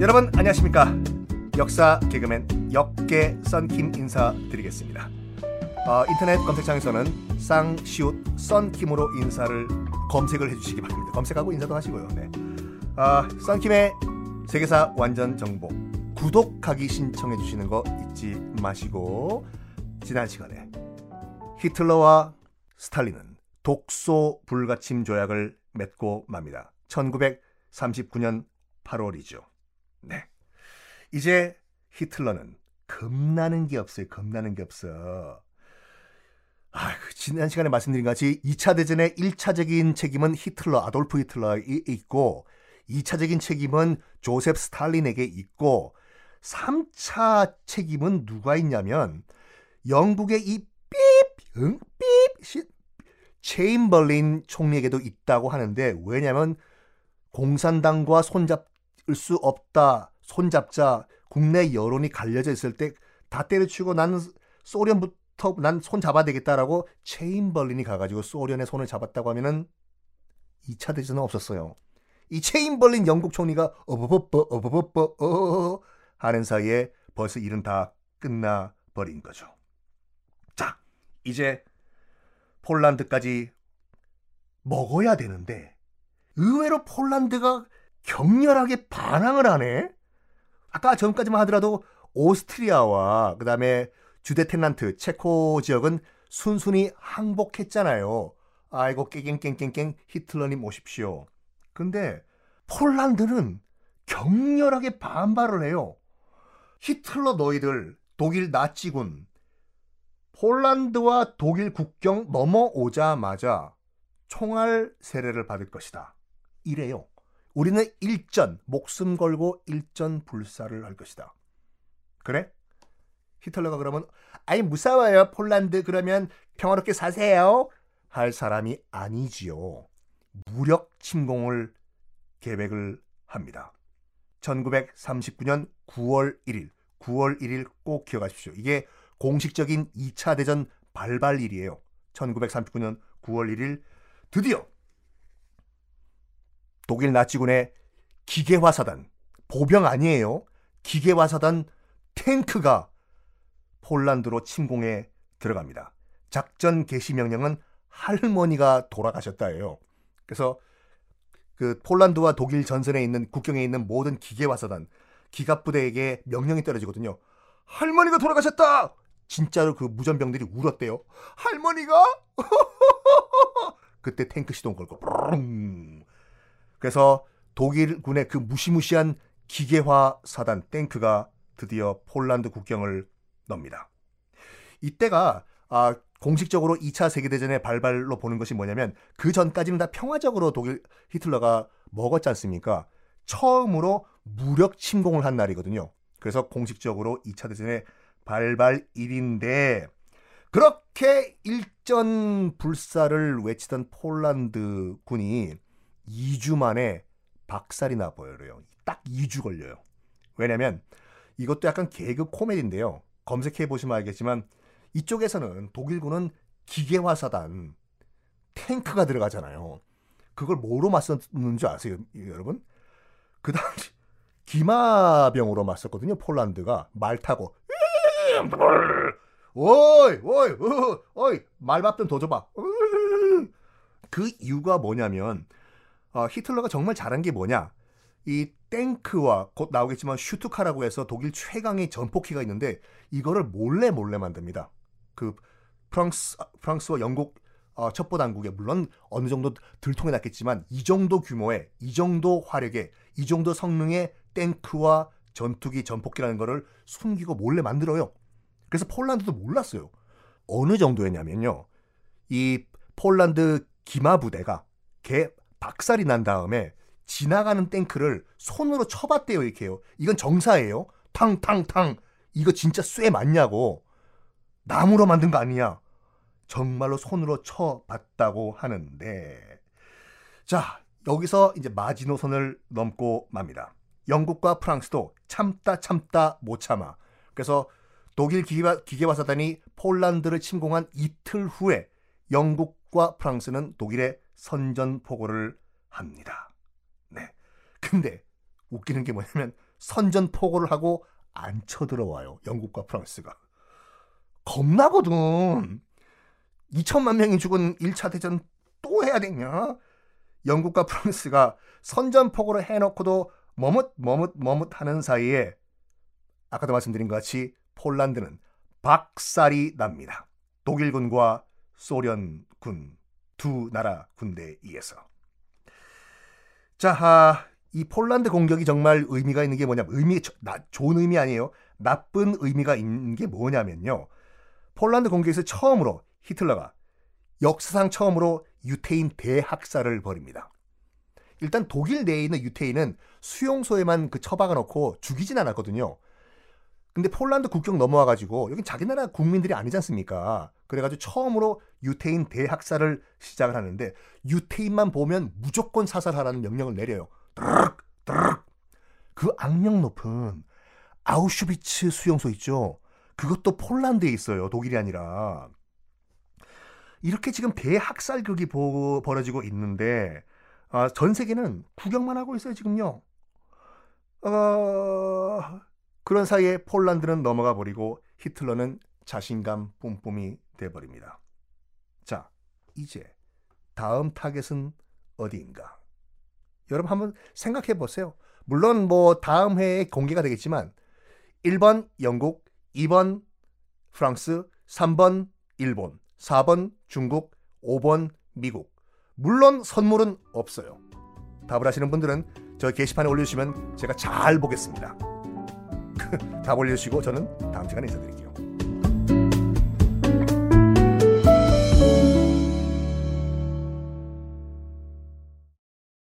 여러분 안녕하십니까? 역사 개그맨 역계 썬킴 인사드리겠습니다. 어, 인터넷 검색창에서는 쌍시옷 썬킴으로 인사를 검색을 해주시기 바랍니다. 검색하고 인사도 하시고요. 네. 어, 썬킴의 세계사 완전 정보 구독하기 신청해 주시는 거 잊지 마시고 지난 시간에 히틀러와 스탈린은 독소 불가침 조약을 맺고 맙니다. 1939년 8월이죠. 네. 이제 히틀러는 겁나는 게 없어요. 겁나는 게 없어. 아, 지난 시간에 말씀드린 같이 2차 대전의 1차적인 책임은 히틀러, 아돌프 히틀러에 있고 2차적인 책임은 조셉 스탈린에게 있고 3차 책임은 누가 있냐면 영국의 이 삐, 응, 삐, 체인벌린 총리에게도 있다고 하는데 왜냐면 공산당과 손잡을 수 없다. 손잡자 국내 여론이 갈려져 있을 때 다 때려치고 나는 소련부터 난 손 잡아야 되겠다라고 체인벌린이 가가지고 소련의 손을 잡았다고 하면은 2차 대전은 없었어요. 이 체인벌린 영국 총리가 어버버버 어버버버 어 하는 사이에 벌써 일은 다 끝나 버린 거죠. 자, 이제 폴란드까지 먹어야 되는데 의외로 폴란드가 격렬하게 반항을 하네. 아까 전까지만 하더라도 오스트리아와 그다음에 주데텐란트 체코 지역은 순순히 항복했잖아요. 아이고 깽깽깽깽깽 히틀러님 오십시오. 근데 폴란드는 격렬하게 반발을 해요. 히틀러 너희들 독일 나치군 폴란드와 독일 국경 넘어오자마자 총알 세례를 받을 것이다. 이래요. 우리는 일전 목숨 걸고 일전 불사를 할 것이다. 그래? 히틀러가 그러면 아니 무서워요 폴란드 그러면 평화롭게 사세요 할 사람이 아니지요. 무력 침공을 계획을 합니다. 1939년 9월 1일, 9월 1일 꼭 기억하십시오. 이게 공식적인 2차 대전 발발일이에요. 1939년 9월 1일 드디어 독일 나치군의 기계화사단, 보병 아니에요. 기계화사단 탱크가 폴란드로 침공에 들어갑니다. 작전 개시 명령은 할머니가 돌아가셨다예요. 그래서 그 폴란드와 독일 전선에 있는 국경에 있는 모든 기계화사단 기갑부대에게 명령이 떨어지거든요. 할머니가 돌아가셨다. 진짜로 그 무전병들이 울었대요. 할머니가 그때 탱크 시동 걸고 그래서 독일군의 그 무시무시한 기계화 사단 탱크가 드디어 폴란드 국경을 넘니다. 이때가 아, 공식적으로 2차 세계대전의 발발로 보는 것이 뭐냐면 그 전까지는 다 평화적으로 독일 히틀러가 먹었지 않습니까? 처음으로 무력 침공을 한 날이거든요. 그래서 공식적으로 2차 대전의 발발일인데 그렇게 일전 불사를 외치던 폴란드 군이 2주 만에 박살이 나버려요. 딱 2주 걸려요. 왜냐면 이것도 약간 개그 코미디인데요. 검색해 보시면 알겠지만 이쪽에서는 독일군은 기계화사단 탱크가 들어가잖아요. 그걸 뭐로 맞섰는 줄 아세요, 여러분? 그 당시 기마병으로 맞섰거든요. 폴란드가 말 타고 오이 오이 오이 말밥 좀 더 줘봐. 그 이유가 뭐냐면 어, 히틀러가 정말 잘한 게 뭐냐? 이 탱크와 곧 나오겠지만 슈투카라고 해서 독일 최강의 전폭기가 있는데 이거를 몰래 몰래 만듭니다. 그 프랑스 프랑스와 영국 어, 첩보 당국에 물론 어느 정도 들통이 났겠지만 이 정도 규모의 이 정도 화력의 이 정도 성능의 탱크와 전투기 전폭기라는 거를 숨기고 몰래 만들어요. 그래서 폴란드도 몰랐어요. 어느 정도였냐면요. 이 폴란드 기마 부대가 개 박살이 난 다음에 지나가는 탱크를 손으로 쳐봤대요 이렇게요. 이건 정사예요. 탕탕탕 이거 진짜 쇠 맞냐고. 나무로 만든 거 아니냐. 정말로 손으로 쳐봤다고 하는데 자 여기서 이제 마지노선을 넘고 맙니다. 영국과 프랑스도 참다 참다 못 참아. 그래서 독일 기계화, 기계화 사단이 폴란드를 침공한 이틀 후에 영국과 프랑스는 독일에 선전포고를 합니다. 네. 근데 웃기는 게 뭐냐면 선전포고를 하고 안 쳐들어와요. 영국과 프랑스가. 겁나거든. 2천만 명이 죽은 1차 대전 또 해야 되냐? 영국과 프랑스가 선전포고를 해놓고도 머뭇 머뭇 머뭇 하는 사이에 아까도 말씀드린 것 같이 폴란드는 박살이 납니다. 독일군과 소련군 두 나라 군대에 의해서. 자, 아, 이 폴란드 공격이 정말 의미가 있는 게 뭐냐면 의미 나, 좋은 의미 아니에요. 나쁜 의미가 있는 게 뭐냐면요. 폴란드 공격에서 처음으로 히틀러가 역사상 처음으로 유태인 대학살을 벌입니다. 일단 독일 내에 있는 유태인은 수용소에만 그 처박아 놓고 죽이진 않았거든요. 근데 폴란드 국경 넘어와 가지고 여긴 자기 나라 국민들이 아니지 않습니까? 그래가지고 처음으로 유태인 대학살을 시작을 하는데 유태인만 보면 무조건 사살하라는 명령을 내려요. 드르륵 드르륵. 그 악명 높은 아우슈비츠 수용소 있죠. 그것도 폴란드에 있어요. 독일이 아니라. 이렇게 지금 대학살극이 벌어지고 있는데 아, 전 세계는 구경만 하고 있어요 지금요. 어, 그런 사이에 폴란드는 넘어가 버리고 히틀러는 자신감 뿜뿜이 돼버립니다. 자, 이제 다음 타겟은 어디인가? 여러분 한번 생각해 보세요. 물론 뭐 다음 해에 공개가 되겠지만 1번 영국, 2번 프랑스, 3번 일본, 4번 중국, 5번 미국. 물론 선물은 없어요. 답을 하시는 분들은 저 게시판에 올려주시면 제가 잘 보겠습니다. 답 올려주시고 저는 다음 시간에 인사드릴게요.